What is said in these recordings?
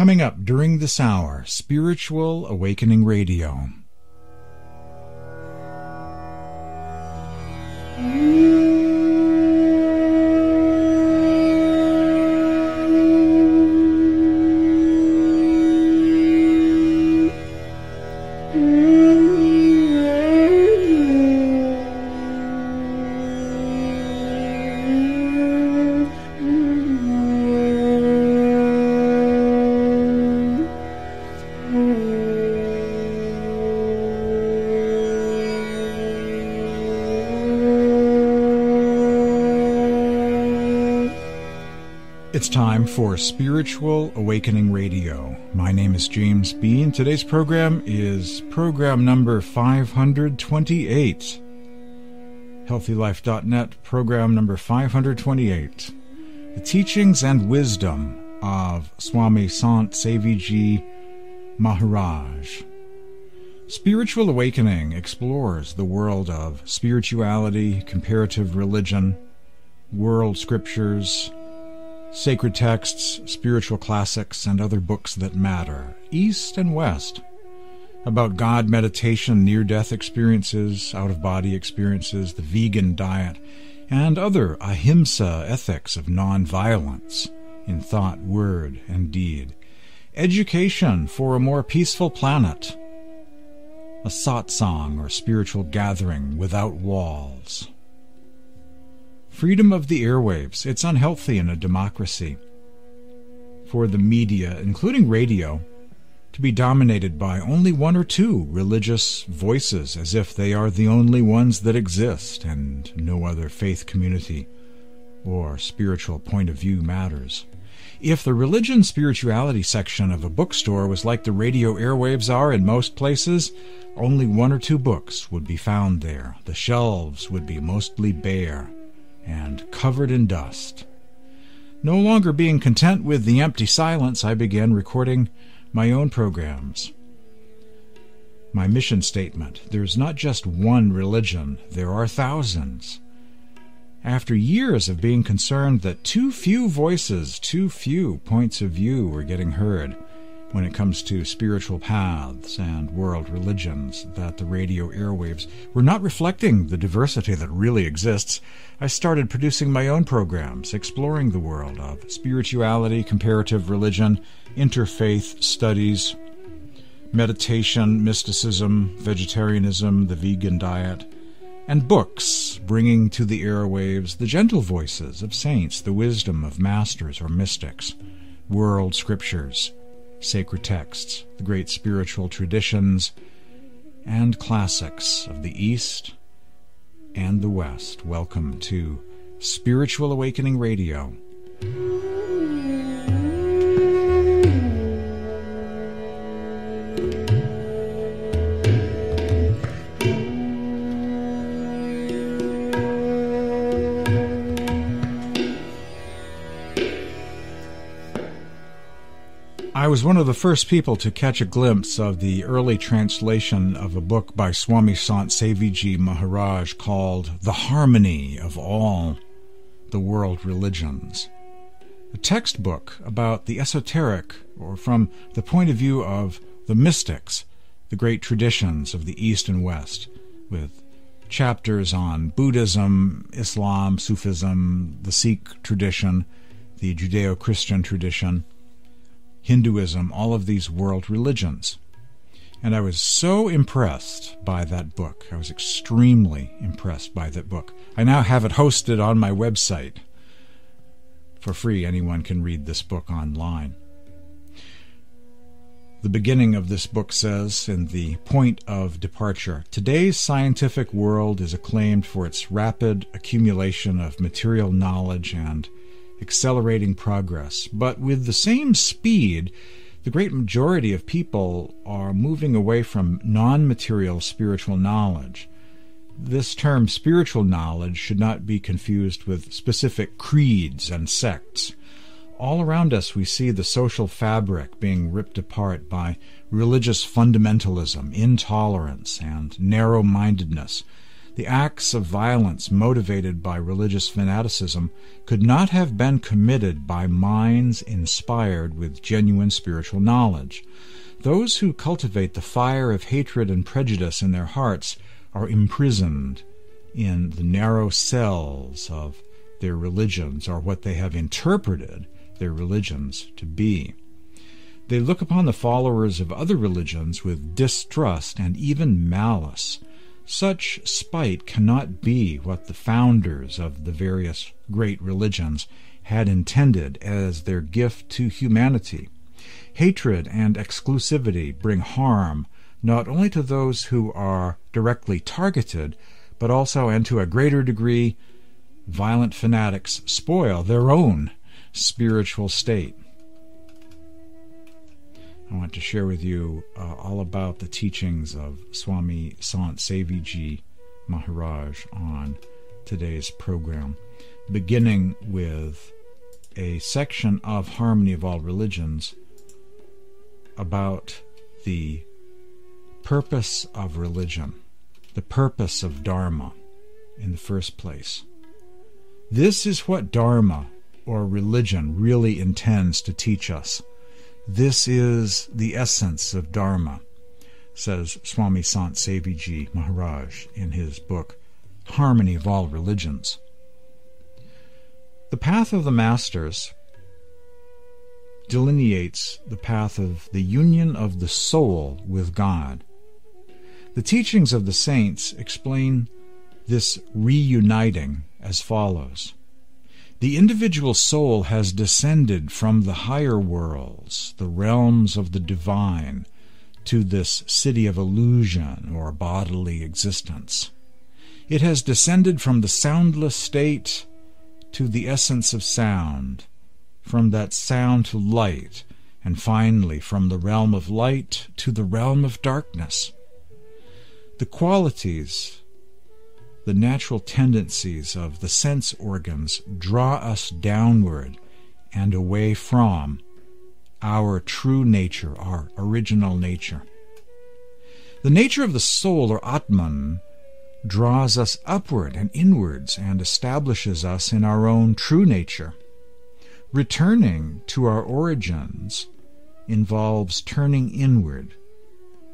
Coming up during this hour, Spiritual Awakening Radio. Spiritual Awakening Radio. My name is James Bean. Today's program is program number 528. HealthyLife.net, program number 528. The Teachings and Wisdom of Swami Sant Seviji Maharaj. Spiritual Awakening explores the world of spirituality, comparative religion, world scriptures, sacred texts, spiritual classics, and other books that matter, East and West, about God, meditation, near death experiences, out of body experiences, the vegan diet, and other ahimsa ethics of non-violence in thought, word, and deed. Education for a more peaceful planet. A satsang or spiritual gathering without walls. Freedom of the airwaves. It's unhealthy in a democracy for the media, including radio, to be dominated by only one or two religious voices, as if they are the only ones that exist and no other faith community or spiritual point of view matters. If the religion spirituality section of a bookstore was like the radio airwaves are in most places, only one or two books would be found there. The shelves would be mostly bare and covered in dust. No longer being content with the empty silence, I began recording my own programs. My mission statement there's not just one religion, there are thousands. After years of being concerned that too few voices, too few points of view were getting heard, when it comes to spiritual paths and world religions, that the radio airwaves were not reflecting the diversity that really exists, I started producing my own programs exploring the world of spirituality, comparative religion, interfaith studies, meditation, mysticism, vegetarianism, the vegan diet, and books bringing to the airwaves the gentle voices of saints, the wisdom of masters or mystics, world scriptures sacred texts, the great spiritual traditions, and classics of the East and the West. Welcome to Spiritual Awakening Radio. Was one of the first people to catch a glimpse of the early translation of a book by Swami Sant Seviji Maharaj called The Harmony of All the World Religions. A textbook about the esoteric, or from the point of view of the mystics, the great traditions of the East and West, with chapters on Buddhism, Islam, Sufism, the Sikh tradition, the Judeo Christian tradition Hinduism, all of these world religions. And I was so impressed by that book. I was extremely impressed by that book. I now have it hosted on my website. For free, anyone can read this book online. The beginning of this book says, in the point of departure, today's scientific world is acclaimed for its rapid accumulation of material knowledge and accelerating progress. But with the same speed, the great majority of people are moving away from non material spiritual knowledge. This term spiritual knowledge should not be confused with specific creeds and sects. All around us, we see the social fabric being ripped apart by religious fundamentalism, intolerance, and narrow mindedness the acts of violence motivated by religious fanaticism could not have been committed by minds inspired with genuine spiritual knowledge. Those who cultivate the fire of hatred and prejudice in their hearts are imprisoned in the narrow cells of their religions or what they have interpreted their religions to be. They look upon the followers of other religions with distrust and even malice. Such spite cannot be what the founders of the various great religions had intended as their gift to humanity. Hatred and exclusivity bring harm not only to those who are directly targeted, but also, and to a greater degree, violent fanatics spoil their own spiritual state. I want to share with you uh, all about the teachings of Swami Sant Seviji Maharaj on today's program, beginning with a section of Harmony of All Religions about the purpose of religion, the purpose of Dharma in the first place. This is what Dharma or religion really intends to teach us. This is the essence of Dharma, says Swami Sant Seviji Maharaj in his book Harmony of All Religions. The path of the masters delineates the path of the union of the soul with God. The teachings of the saints explain this reuniting as follows. The individual soul has descended from the higher worlds, the realms of the divine, to this city of illusion or bodily existence. It has descended from the soundless state to the essence of sound, from that sound to light, and finally from the realm of light to the realm of darkness. The qualities the natural tendencies of the sense organs draw us downward and away from our true nature, our original nature. The nature of the soul, or Atman, draws us upward and inwards and establishes us in our own true nature. Returning to our origins involves turning inward,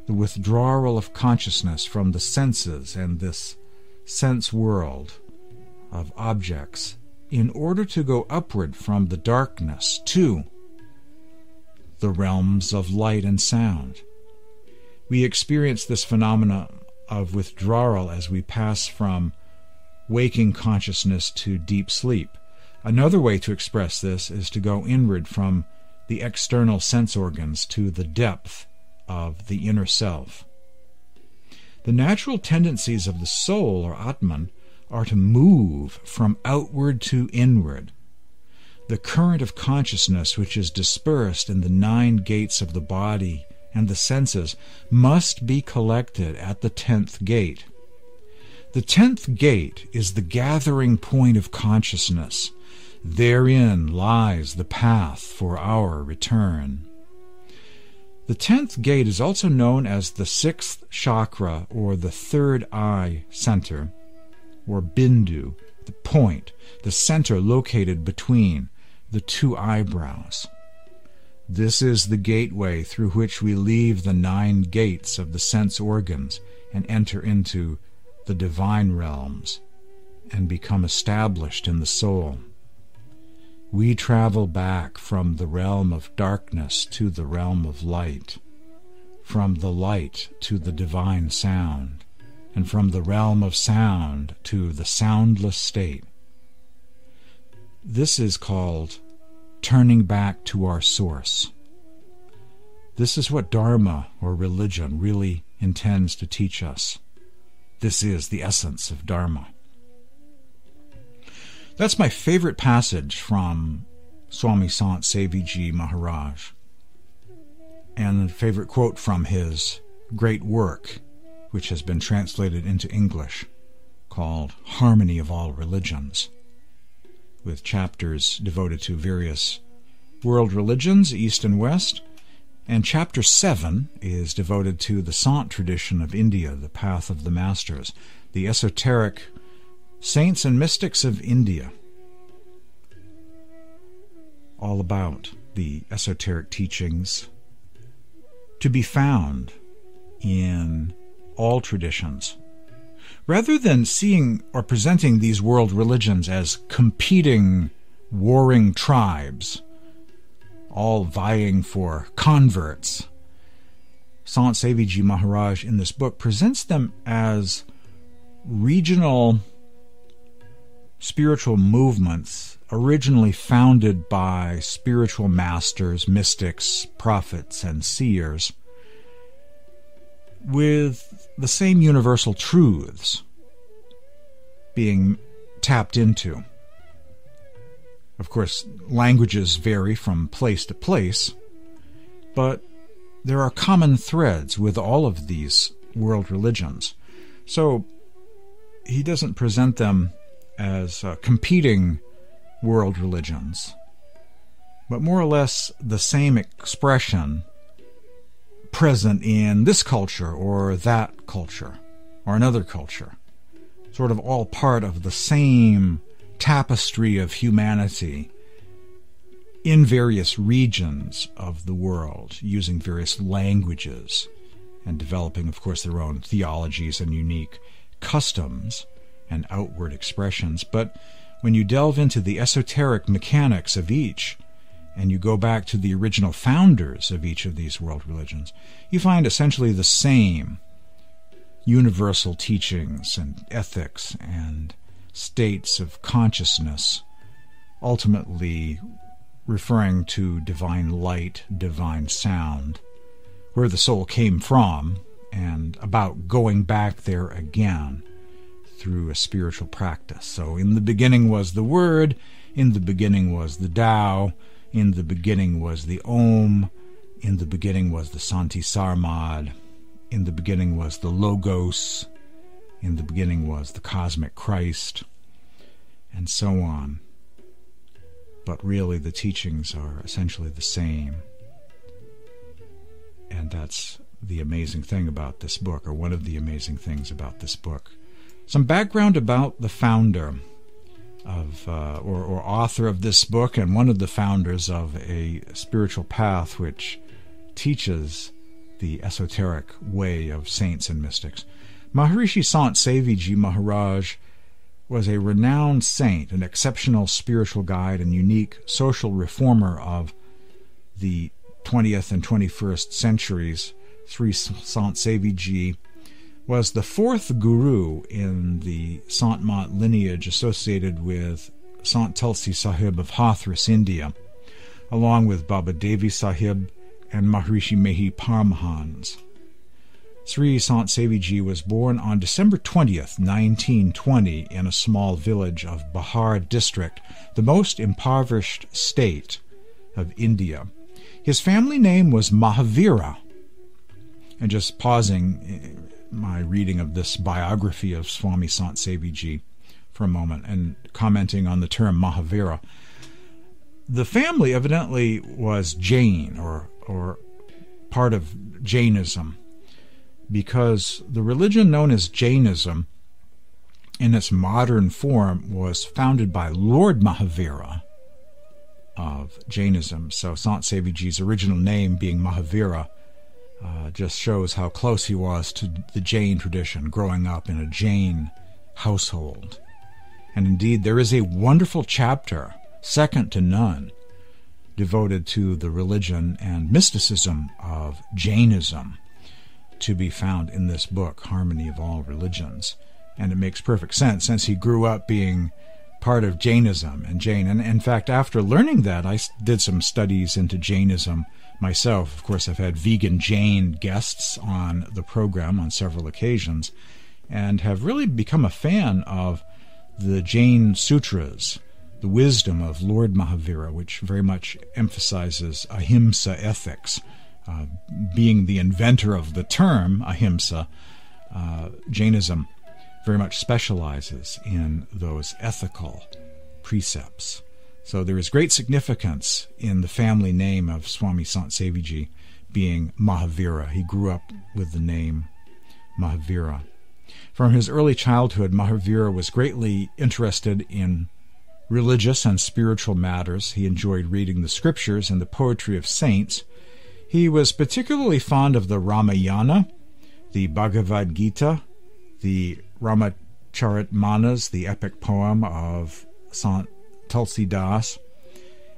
the withdrawal of consciousness from the senses and this sense world of objects in order to go upward from the darkness to the realms of light and sound. We experience this phenomena of withdrawal as we pass from waking consciousness to deep sleep. Another way to express this is to go inward from the external sense organs to the depth of the inner self. The natural tendencies of the soul, or Atman, are to move from outward to inward. The current of consciousness, which is dispersed in the nine gates of the body and the senses, must be collected at the tenth gate. The tenth gate is the gathering point of consciousness. Therein lies the path for our return. The tenth gate is also known as the sixth chakra or the third eye center, or bindu, the point, the center located between the two eyebrows. This is the gateway through which we leave the nine gates of the sense organs and enter into the divine realms and become established in the soul we travel back from the realm of darkness to the realm of light, from the light to the divine sound, and from the realm of sound to the soundless state. This is called turning back to our source. This is what Dharma or religion really intends to teach us. This is the essence of Dharma. That's my favorite passage from Swami Sant Seviji Maharaj, and favorite quote from his great work, which has been translated into English, called Harmony of All Religions, with chapters devoted to various world religions, East and West. And chapter 7 is devoted to the Sant tradition of India, the path of the masters. the esoteric saints and mystics of India. All about the esoteric teachings to be found in all traditions. Rather than seeing or presenting these world religions as competing, warring tribes, all vying for converts, Sant Seviji Maharaj in this book presents them as regional spiritual movements originally founded by spiritual masters, mystics, prophets, and seers with the same universal truths being tapped into. Of course, languages vary from place to place, but there are common threads with all of these world religions. So he doesn't present them as uh, competing world religions, but more or less the same expression present in this culture or that culture or another culture. Sort of all part of the same tapestry of humanity in various regions of the world, using various languages and developing, of course, their own theologies and unique customs and outward expressions. But when you delve into the esoteric mechanics of each, and you go back to the original founders of each of these world religions, you find essentially the same universal teachings and ethics and states of consciousness, ultimately referring to divine light, divine sound, where the soul came from, and about going back there again through a spiritual practice. So, in the beginning was the Word, in the beginning was the Tao, in the beginning was the Om, in the beginning was the Santi Sarmad, in the beginning was the Logos, in the beginning was the cosmic Christ, and so on but really the teachings are essentially the same. And that's the amazing thing about this book, or one of the amazing things about this book. Some background about the founder of, uh, or, or author of this book, and one of the founders of a spiritual path which teaches the esoteric way of saints and mystics. Maharishi Sant Seviji Maharaj was a renowned saint, an exceptional spiritual guide, and unique social reformer of the 20th and 21st centuries. Sri Sant Seviji was the fourth guru in the Sant Mat lineage associated with Sant Tulsi Sahib of Hathras, India, along with Baba Devi Sahib and Maharishi Mehi Paramahans. Sri Sant Seviji was born on December 20th, 1920, in a small village of Bihar district, the most impoverished state of India. His family name was Mahavira. And just pausing eh, my reading of this biography of Swami Sant Seviji for a moment and commenting on the term Mahavira. The family evidently was Jain or, or part of Jainism because the religion known as Jainism in its modern form was founded by Lord Mahavira of Jainism. So Sant Seviji's original name being Mahavira uh, just shows how close he was to the Jain tradition, growing up in a Jain household. And indeed, there is a wonderful chapter, second to none, devoted to the religion and mysticism of Jainism to be found in this book, Harmony of All Religions. And it makes perfect sense since he grew up being part of Jainism and Jain. And in fact, after learning that, I did some studies into Jainism myself. Of course, I've had vegan Jain guests on the program on several occasions and have really become a fan of the Jain Sutras, the wisdom of Lord Mahavira, which very much emphasizes ahimsa ethics uh, being the inventor of the term ahimsa, uh, Jainism very much specializes in those ethical precepts. So there is great significance in the family name of Swami Sant Seviji being Mahavira. He grew up with the name Mahavira. From his early childhood, Mahavira was greatly interested in religious and spiritual matters. He enjoyed reading the scriptures and the poetry of saints. He was particularly fond of the Ramayana, the Bhagavad Gita, the Ramacharitmanas, the epic poem of Sant Tulsi Das,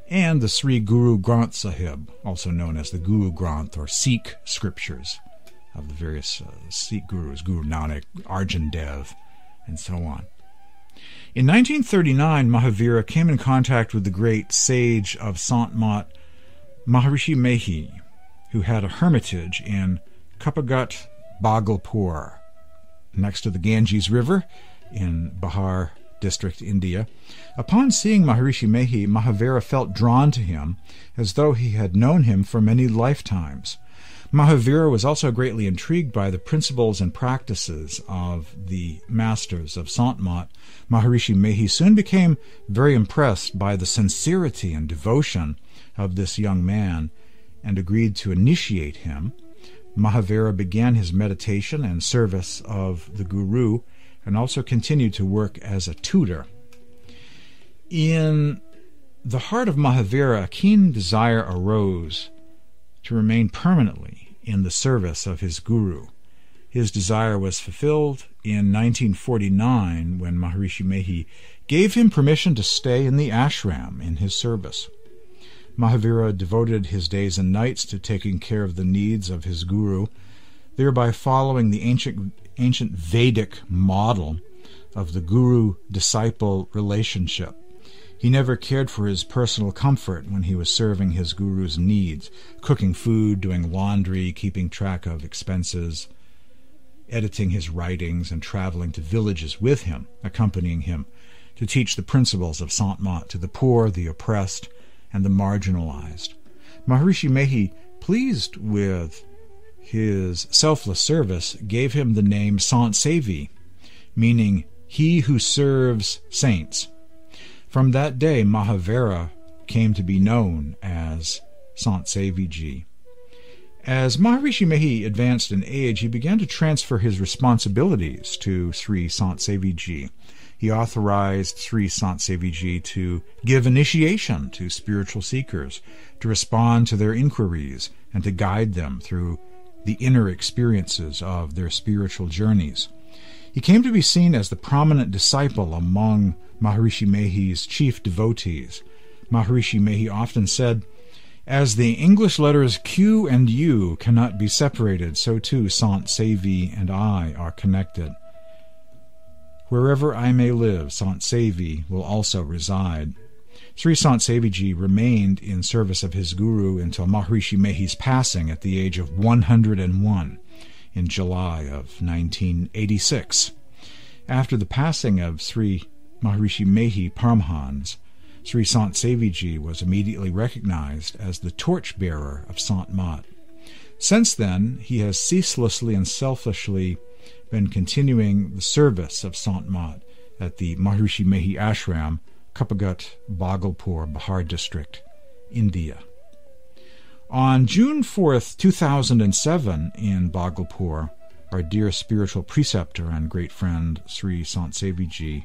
and the Sri Guru Granth Sahib, also known as the Guru Granth or Sikh scriptures of the various uh, Sikh gurus, Guru Nanak, Arjan Dev, and so on. In 1939, Mahavira came in contact with the great sage of Sant Mat, Maharishi Mehi, who had a hermitage in Kuppaghat Bhagalpur, next to the Ganges River in Bihar district, India. Upon seeing Maharishi Mehi, Mahavira felt drawn to him as though he had known him for many lifetimes. Mahavira was also greatly intrigued by the principles and practices of the masters of Sant Mat. Maharishi Mehi soon became very impressed by the sincerity and devotion of this young man and agreed to initiate him. Mahavira began his meditation and service of the Guru and also continued to work as a tutor. In the heart of Mahavira, a keen desire arose to remain permanently in the service of his guru. His desire was fulfilled in 1949 when Maharishi Mehi gave him permission to stay in the ashram in his service. Mahavira devoted his days and nights to taking care of the needs of his guru, thereby following the ancient, ancient Vedic model of the guru disciple relationship. He never cared for his personal comfort when he was serving his guru's needs, cooking food, doing laundry, keeping track of expenses, editing his writings, and traveling to villages with him, accompanying him to teach the principles of Sant Mat to the poor, the oppressed, and the marginalized. Maharishi Mehi, pleased with his selfless service, gave him the name Sant Sevi, meaning he who serves saints. From that day, Mahavira came to be known as Sant Seviji. As Maharishi Mehi advanced in age, he began to transfer his responsibilities to Sri Sant Seviji. He authorized Sri Sant Seviji to give initiation to spiritual seekers, to respond to their inquiries, and to guide them through the inner experiences of their spiritual journeys. He came to be seen as the prominent disciple among Maharishi Mehi's chief devotees. Maharishi Mehi often said, As the English letters Q and U cannot be separated, so too Sant Sevi and I are connected. Wherever I may live, Sant Sevi will also reside. Sri Sant Seviji remained in service of his guru until Maharishi Mehi's passing at the age of 101 in July of 1986. After the passing of Sri Maharishi Mehi Paramhans, Sri Sant Seviji was immediately recognized as the torchbearer of Sant Mat. Since then, he has ceaselessly and selfishly been continuing the service of Sant Mat at the Maharishi Mehi Ashram, Kuppaghat, Bhagalpur, Bihar district, India. On June 4th, 2007, in Bhagalpur, our dear spiritual preceptor and great friend Sri Sant Seviji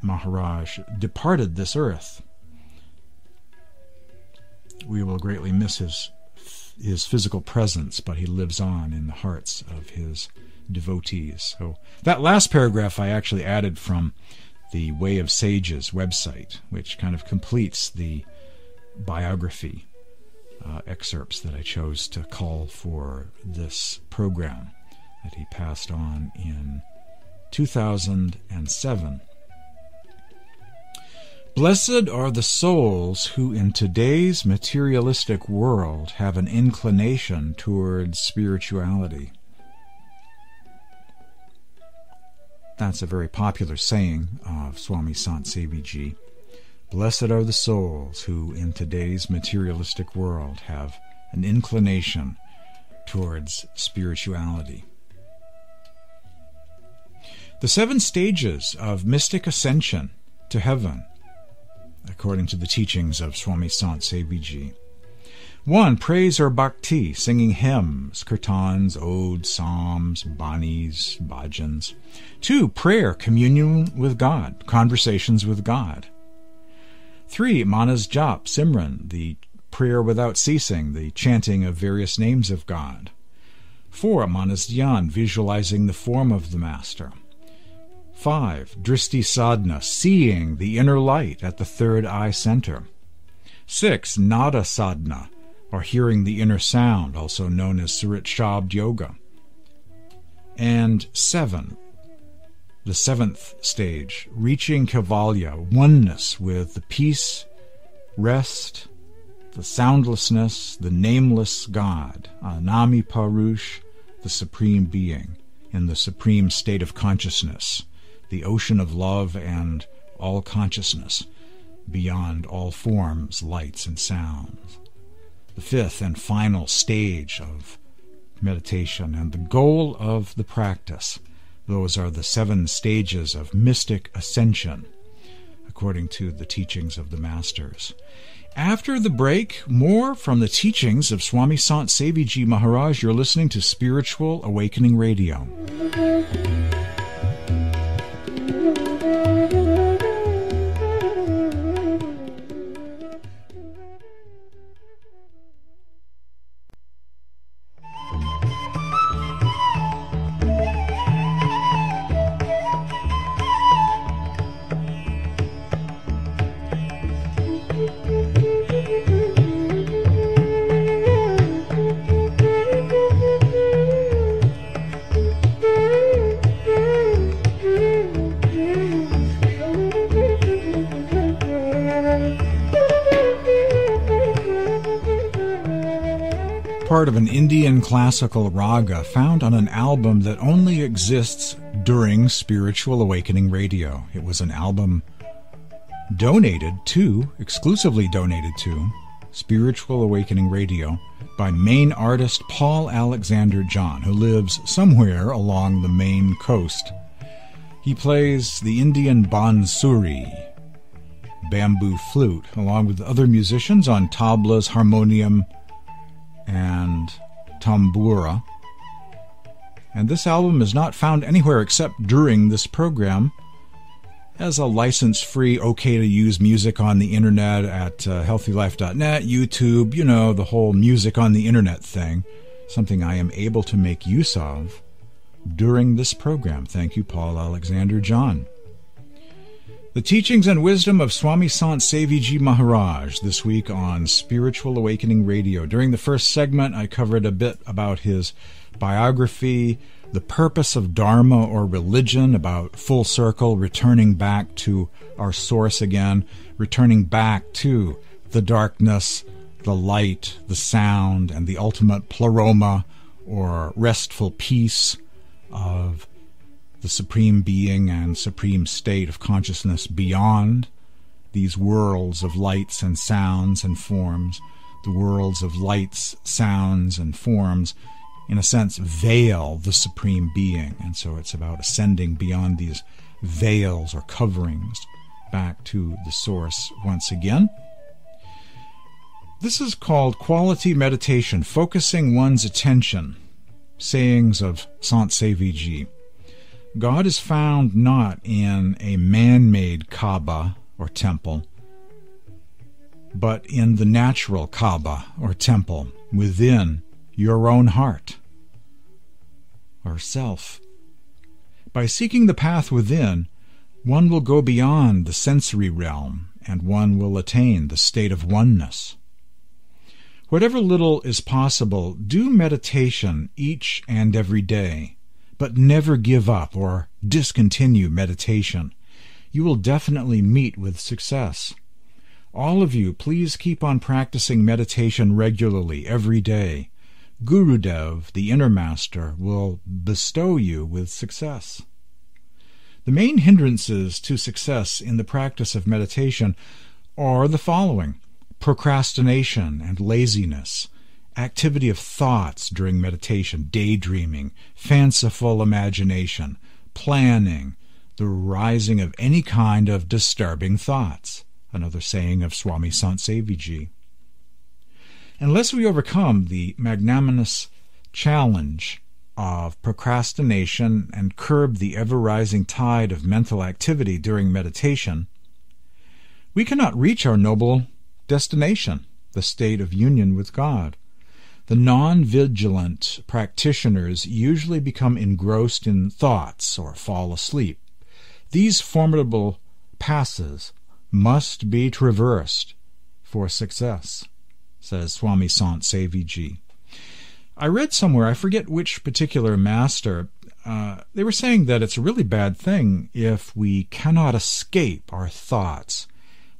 Maharaj departed this earth. We will greatly miss his his physical presence, but he lives on in the hearts of his devotees. So that last paragraph I actually added from the Way of Sages website, which kind of completes the biography uh, excerpts that I chose to call for this program that he passed on in 2007. Blessed are the souls who in today's materialistic world have an inclination towards spirituality. That's a very popular saying of Swami Sant Seviji. Blessed are the souls who in today's materialistic world have an inclination towards spirituality. The seven stages of mystic ascension to heaven according to the teachings of Swami Sant Seviji. 1. Praise or bhakti, singing hymns, kirtans, odes, psalms, banis, bhajans. 2. Prayer, communion with God, conversations with God. 3. Manas Jap, Simran, the prayer without ceasing, the chanting of various names of God. 4. Manas Dhyan, visualizing the form of the Master. 5. Drishti Sadhana, seeing the inner light at the third eye center. 6. Nada Sadhana, or hearing the inner sound, also known as Surat Shabd Yoga. And seven, the seventh stage, reaching Kaivalya, oneness with the peace, rest, the soundlessness, the nameless God, Anami Purush, the Supreme Being, in the supreme state of consciousness, the ocean of love and all consciousness, beyond all forms, lights, and sounds the fifth and final stage of meditation and the goal of the practice. Those are the seven stages of mystic ascension, according to the teachings of the masters. After the break, more from the teachings of Swami Sant Seviji Maharaj. You're listening to Spiritual Awakening Radio. Part of an Indian classical raga found on an album that only exists during Spiritual Awakening Radio. It was an album donated to, exclusively donated to, Spiritual Awakening Radio by Maine artist Paul Alexander John, who lives somewhere along the Maine coast. He plays the Indian bansuri, bamboo flute, along with other musicians on tablas, harmonium, and Tambura. And this album is not found anywhere except during this program as a license free, okay to use music on the internet at uh, healthylife.net, YouTube, you know, the whole music on the internet thing. Something I am able to make use of during this program. Thank you, Paul Alexander John. The teachings and wisdom of Swami Sant Seviji Maharaj this week on Spiritual Awakening Radio. During the first segment, I covered a bit about his biography, the purpose of Dharma or religion, about full circle, returning back to our source again, returning back to the darkness, the light, the sound, and the ultimate pleroma or restful peace of the supreme being and supreme state of consciousness beyond these worlds of lights and sounds and forms, the worlds of lights, sounds, and forms, in a sense, veil the supreme being. And so it's about ascending beyond these veils or coverings back to the source once again. This is called quality meditation, focusing one's attention. Sayings of Sant Seviji. God is found not in a man made Kaaba or temple, but in the natural Kaaba or temple within your own heart or self. By seeking the path within, one will go beyond the sensory realm and one will attain the state of oneness. Whatever little is possible, do meditation each and every day but never give up or discontinue meditation. You will definitely meet with success. All of you, please keep on practicing meditation regularly every day. Gurudev, the inner master, will bestow you with success. The main hindrances to success in the practice of meditation are the following procrastination and laziness, activity of thoughts during meditation, daydreaming, fanciful imagination, planning, the rising of any kind of disturbing thoughts. Another saying of Swami Sant Seviji. Unless we overcome the magnanimous challenge of procrastination and curb the ever rising tide of mental activity during meditation, we cannot reach our noble destination, the state of union with God. The non vigilant practitioners usually become engrossed in thoughts or fall asleep. These formidable passes must be traversed for success, says Swami Sant Seviji. I read somewhere, I forget which particular master, uh, they were saying that it's a really bad thing if we cannot escape our thoughts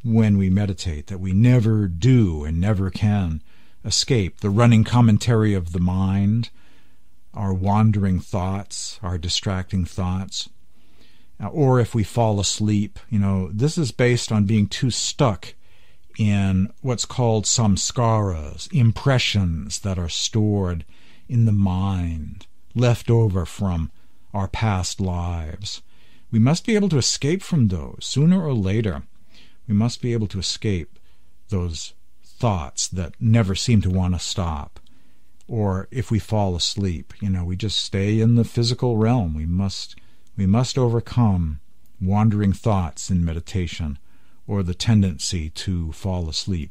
when we meditate, that we never do and never can escape the running commentary of the mind, our wandering thoughts, our distracting thoughts. Uh, or if we fall asleep, you know, this is based on being too stuck in what's called samskaras, impressions that are stored in the mind, left over from our past lives. We must be able to escape from those sooner or later. We must be able to escape those thoughts that never seem to want to stop. Or if we fall asleep, you know, we just stay in the physical realm. We must we must overcome wandering thoughts in meditation or the tendency to fall asleep.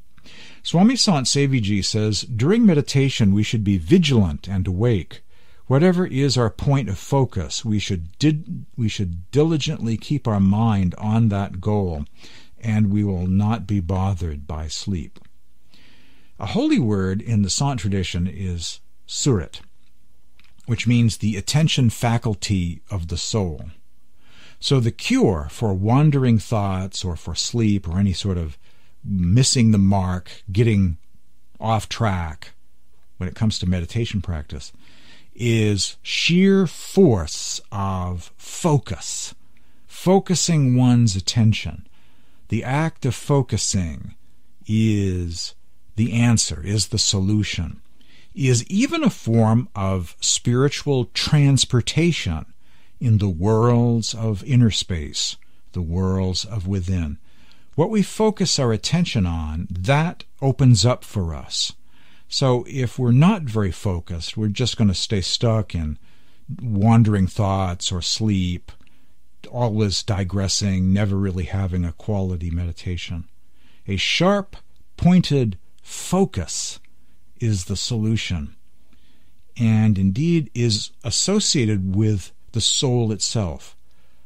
Swami Sant Seviji says, during meditation we should be vigilant and awake. Whatever is our point of focus, we should, we should diligently keep our mind on that goal, and we will not be bothered by sleep. A holy word in the Sant tradition is surat, which means the attention faculty of the soul. So the cure for wandering thoughts or for sleep or any sort of missing the mark, getting off track when it comes to meditation practice is sheer force of focus, focusing one's attention. The act of focusing is the answer, is the solution, is even a form of spiritual transportation in the worlds of inner space, the worlds of within. What we focus our attention on, that opens up for us. So if we're not very focused, we're just going to stay stuck in wandering thoughts or sleep, always digressing, never really having a quality meditation. A sharp, pointed focus is the solution, and indeed is associated with the soul itself.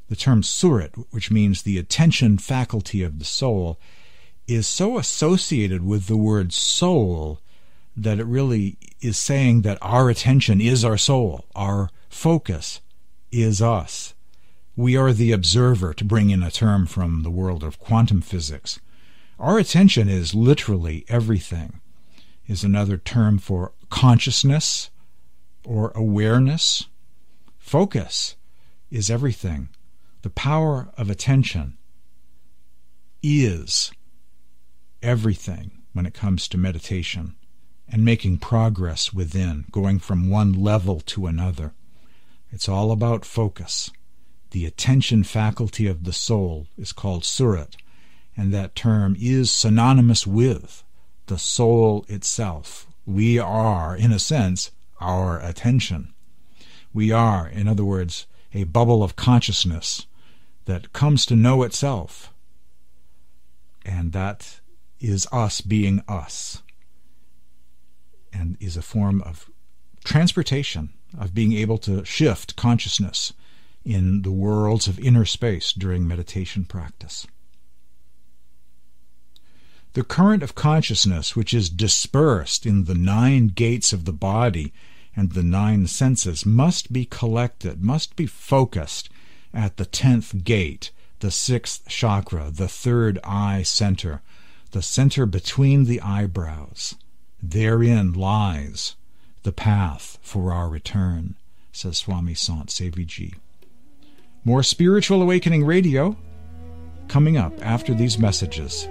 The term surat, which means the attention faculty of the soul, is so associated with the word soul that it really is saying that our attention is our soul, our focus is us. We are the observer, to bring in a term from the world of quantum physics. Our attention is literally everything, is another term for consciousness or awareness. Focus is everything. The power of attention is everything when it comes to meditation and making progress within, going from one level to another. It's all about focus. The attention faculty of the soul is called surat, and that term is synonymous with the soul itself. We are, in a sense, our attention. We are, in other words, a bubble of consciousness that comes to know itself. And that is us being us, and is a form of transportation, of being able to shift consciousness in the worlds of inner space during meditation practice. The current of consciousness, which is dispersed in the nine gates of the body, and the nine senses must be collected, must be focused at the tenth gate, the sixth chakra, the third eye center, the center between the eyebrows. Therein lies the path for our return, says Swami Sant Seviji. More Spiritual Awakening Radio coming up after these messages.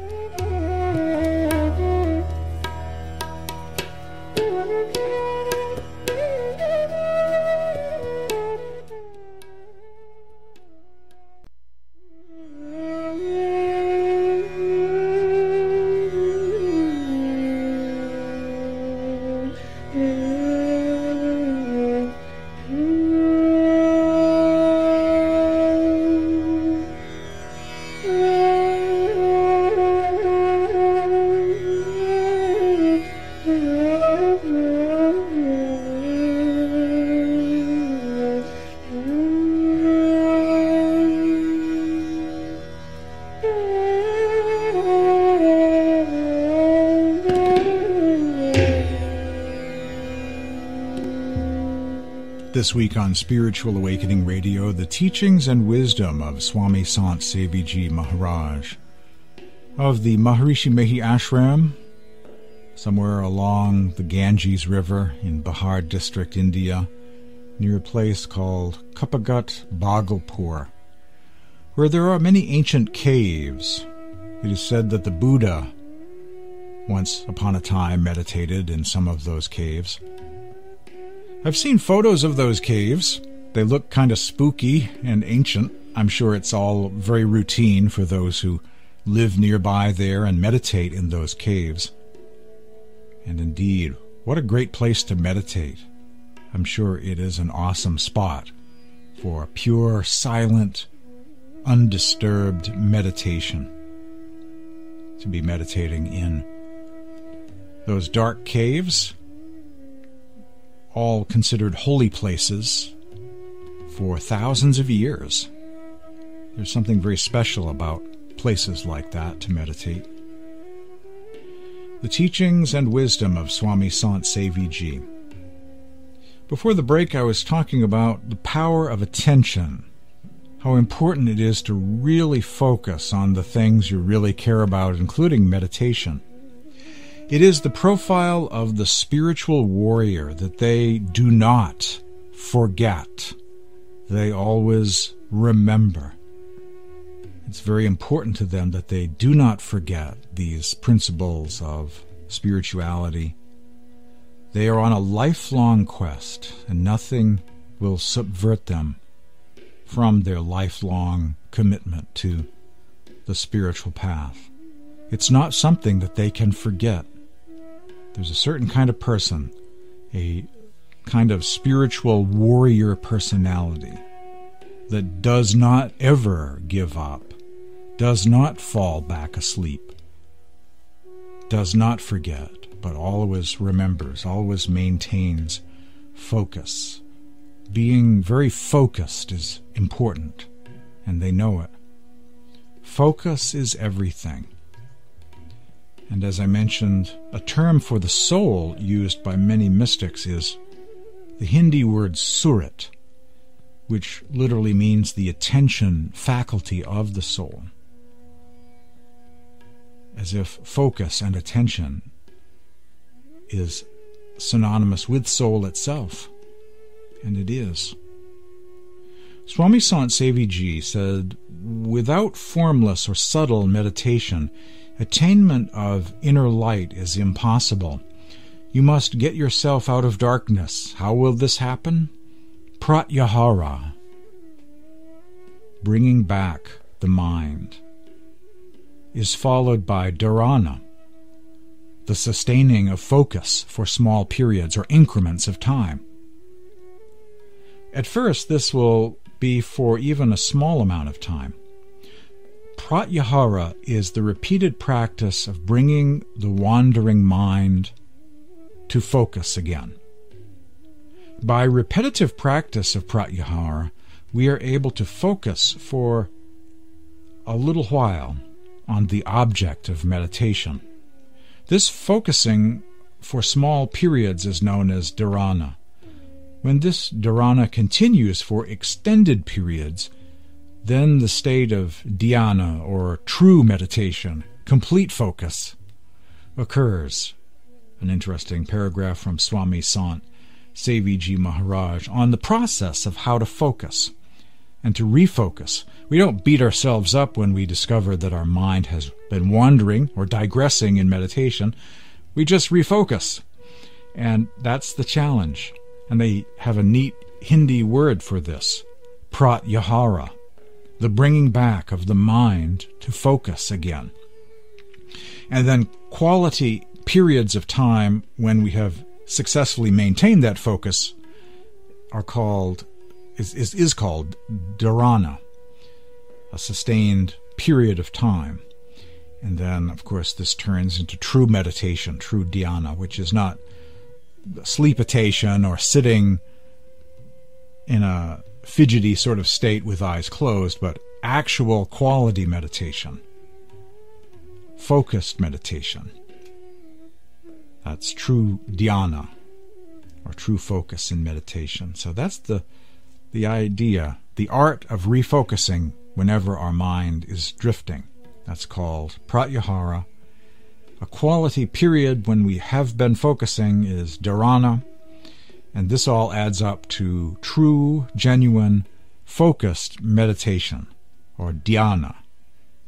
This week on Spiritual Awakening Radio the teachings and wisdom of Swami Sant Seviji Maharaj of the Maharishi Mehi Ashram, somewhere along the Ganges River in Bihar district, India, near a place called Kuppaghat Bhagalpur, where there are many ancient caves. It is said that the Buddha once upon a time meditated in some of those caves. I've seen photos of those caves. They look kind of spooky and ancient. I'm sure it's all very routine for those who live nearby there and meditate in those caves. And indeed, what a great place to meditate. I'm sure it is an awesome spot for pure, silent, undisturbed meditation. To be meditating in those dark caves all considered holy places for thousands of years. There's something very special about places like that to meditate. The teachings and wisdom of Swami Sant Sevi Ji. Before the break, I was talking about the power of attention, how important it is to really focus on the things you really care about, including meditation. It is the profile of the spiritual warrior that they do not forget. They always remember. It's very important to them that they do not forget these principles of spirituality. They are on a lifelong quest, and nothing will subvert them from their lifelong commitment to the spiritual path. It's not something that they can forget. There's a certain kind of person, a kind of spiritual warrior personality that does not ever give up, does not fall back asleep, does not forget, but always remembers, always maintains focus. Being very focused is important, and they know it. Focus is everything. And as I mentioned, a term for the soul used by many mystics is the Hindi word surat, which literally means the attention faculty of the soul. As if focus and attention is synonymous with soul itself. And it is. Swami Sant Sevi Ji said, without formless or subtle meditation, Attainment of inner light is impossible. You must get yourself out of darkness. How will this happen? Pratyahara, bringing back the mind, is followed by dharana, the sustaining of focus for small periods or increments of time. At first, this will be for even a small amount of time. Pratyahara is the repeated practice of bringing the wandering mind to focus again. By repetitive practice of Pratyahara, we are able to focus for a little while on the object of meditation. This focusing for small periods is known as dharana. When this dharana continues for extended periods, then the state of dhyana, or true meditation, complete focus, occurs. An interesting paragraph from Swami Sant Seviji Maharaj on the process of how to focus and to refocus. We don't beat ourselves up when we discover that our mind has been wandering or digressing in meditation. We just refocus. And that's the challenge. And they have a neat Hindi word for this pratyahara the bringing back of the mind to focus again. And then quality periods of time when we have successfully maintained that focus are called is, is, is called dharana, a sustained period of time. And then, of course, this turns into true meditation, true dhyana, which is not sleepitation or sitting in a fidgety sort of state with eyes closed, but actual quality meditation, focused meditation. That's true dhyana, or true focus in meditation. So that's the the idea, the art of refocusing whenever our mind is drifting. That's called pratyahara. A quality period when we have been focusing is dharana, and this all adds up to true, genuine, focused meditation, or dhyana,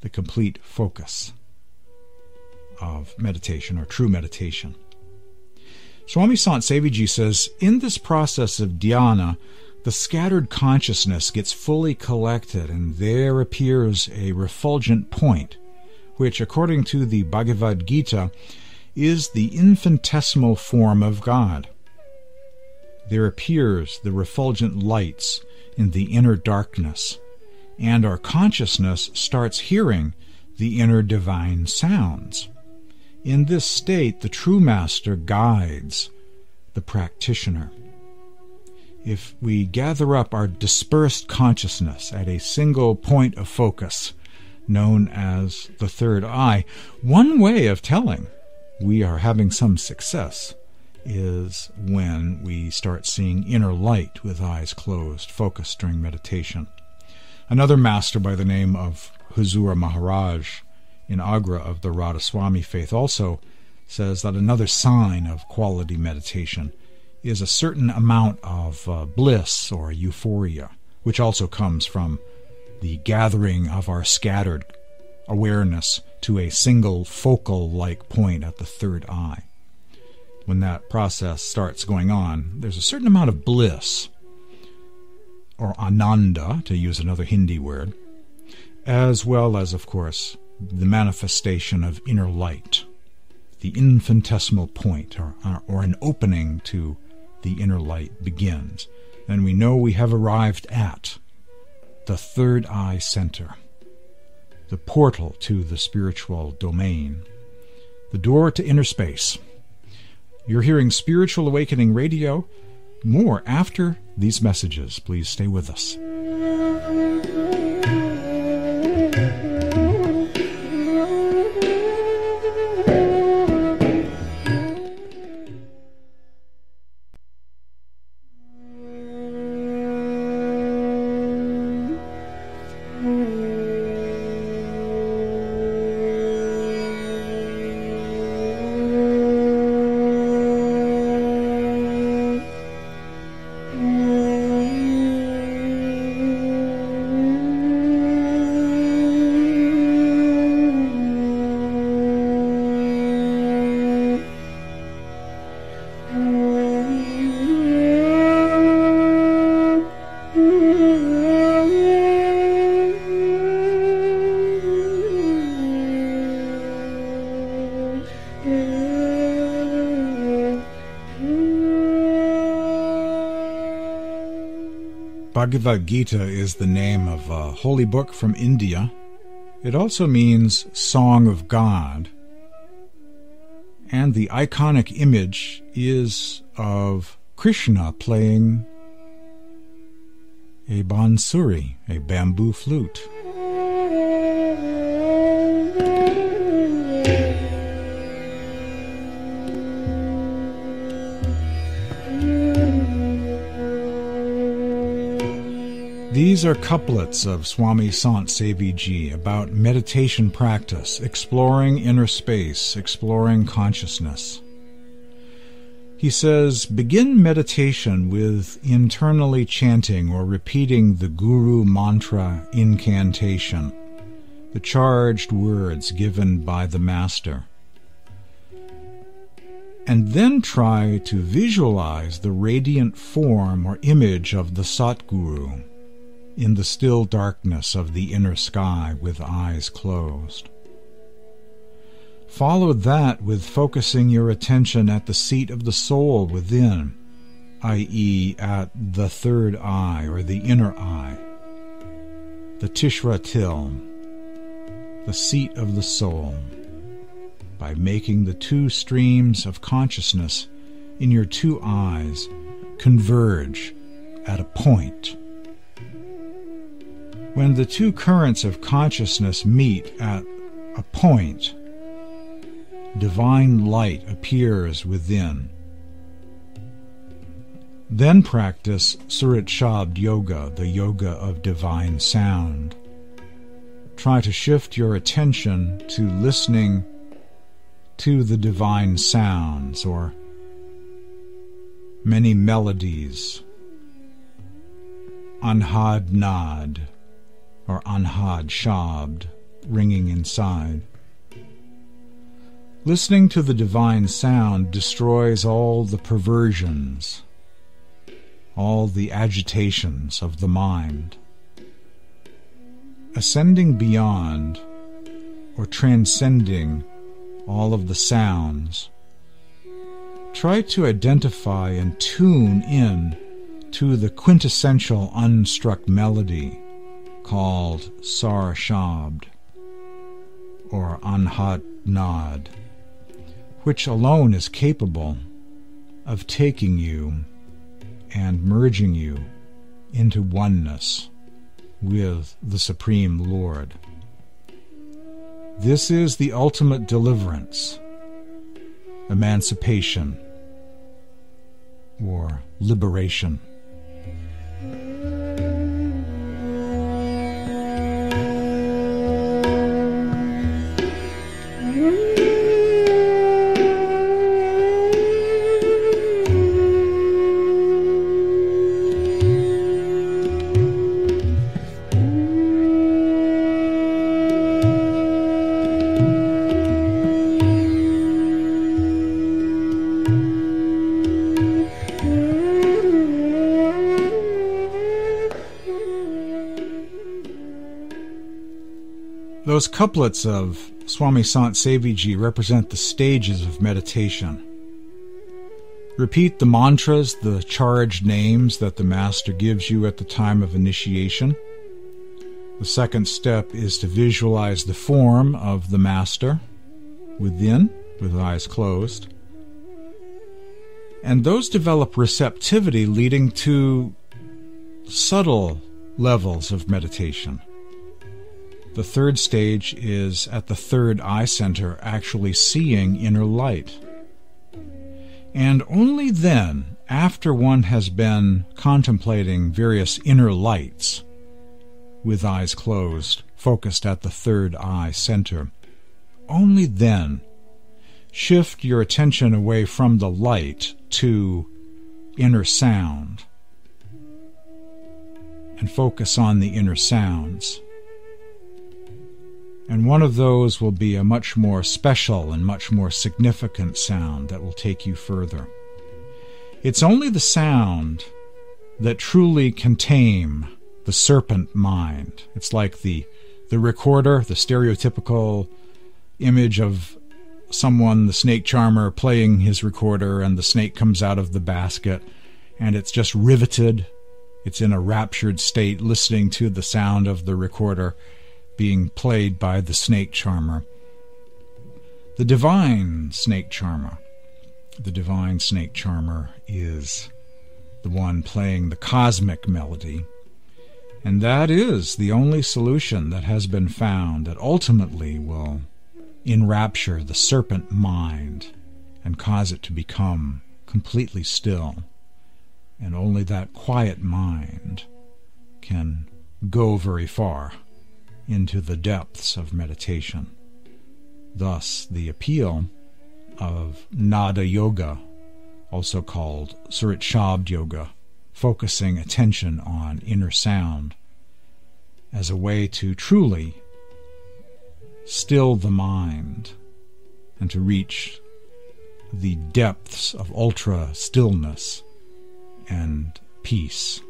the complete focus of meditation or true meditation. Swami Sant Seviji says, in this process of dhyana, the scattered consciousness gets fully collected, and there appears a refulgent point, which, according to the Bhagavad Gita, is the infinitesimal form of God. There appears the refulgent lights in the inner darkness, and our consciousness starts hearing the inner divine sounds. In this state, the true master guides the practitioner. If we gather up our dispersed consciousness at a single point of focus, known as the third eye, one way of telling we are having some success is when we start seeing inner light with eyes closed, focused during meditation. Another master by the name of Huzur Maharaj in Agra of the Radhaswami faith also says that another sign of quality meditation is a certain amount of uh, bliss or euphoria, which also comes from the gathering of our scattered awareness to a single focal like point at the third eye. When that process starts going on, there's a certain amount of bliss, or ananda, to use another Hindi word, as well as, of course, the manifestation of inner light, the infinitesimal point, or, or an opening to the inner light begins. And we know we have arrived at the third eye center, the portal to the spiritual domain, the door to inner space. You're hearing Spiritual Awakening Radio. More after these messages. Please stay with us. Bhagavad Gita is the name of a holy book from India. It also means Song of God. And the iconic image is of Krishna playing a bansuri, a bamboo flute. These are couplets of Swami Sant Seviji about meditation practice, exploring inner space, exploring consciousness. He says, begin meditation with internally chanting or repeating the Guru mantra incantation, the charged words given by the Master. And then try to visualize the radiant form or image of the Satguru in the still darkness of the inner sky with eyes closed. Follow that with focusing your attention at the seat of the soul within, i.e., at the third eye or the inner eye, the Tishra Til, the seat of the soul, by making the two streams of consciousness in your two eyes converge at a point when the two currents of consciousness meet at a point, divine light appears within. Then practice Surat Shabd Yoga, the yoga of divine sound. Try to shift your attention to listening to the divine sounds or many melodies. Anhad Nad or Anhad Shabd ringing inside. Listening to the divine sound destroys all the perversions all the agitations of the mind. Ascending beyond or transcending all of the sounds, try to identify and tune in to the quintessential unstruck melody called Sar Shabd or Anhat Nad, which alone is capable of taking you and merging you into oneness with the Supreme Lord. This is the ultimate deliverance, emancipation, or liberation. Couplets of Swami Sant Seviji represent the stages of meditation. Repeat the mantras, the charged names that the Master gives you at the time of initiation. The second step is to visualize the form of the Master within, with eyes closed. And those develop receptivity, leading to subtle levels of meditation. The third stage is at the third eye center, actually seeing inner light. And only then, after one has been contemplating various inner lights, with eyes closed, focused at the third eye center, only then shift your attention away from the light to inner sound and focus on the inner sounds and one of those will be a much more special and much more significant sound that will take you further. It's only the sound that truly can tame the serpent mind. It's like the the recorder, the stereotypical image of someone, the snake charmer, playing his recorder, and the snake comes out of the basket, and it's just riveted. It's in a raptured state, listening to the sound of the recorder being played by the snake charmer. The divine snake charmer. The divine snake charmer is the one playing the cosmic melody. And that is the only solution that has been found that ultimately will enrapture the serpent mind and cause it to become completely still. And only that quiet mind can go very far into the depths of meditation. Thus, the appeal of Nada Yoga, also called Surat Shabd Yoga, focusing attention on inner sound as a way to truly still the mind and to reach the depths of ultra stillness and peace,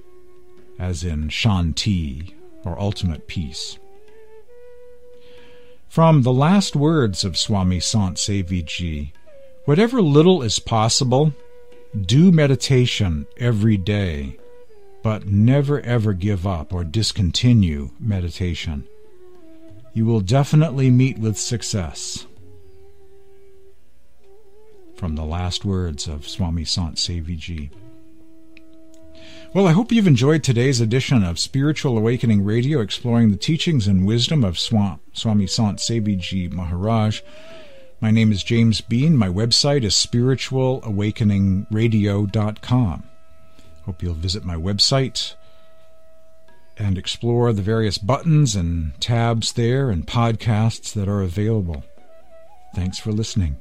as in Shanti or ultimate peace. From the last words of Swami Sant Seviji, whatever little is possible, do meditation every day, but never ever give up or discontinue meditation. You will definitely meet with success. From the last words of Swami Sant Seviji. Well, I hope you've enjoyed today's edition of Spiritual Awakening Radio, exploring the teachings and wisdom of Swami Sant Seviji Maharaj. My name is James Bean. My website is spiritualawakeningradio.com. Hope you'll visit my website and explore the various buttons and tabs there and podcasts that are available. Thanks for listening.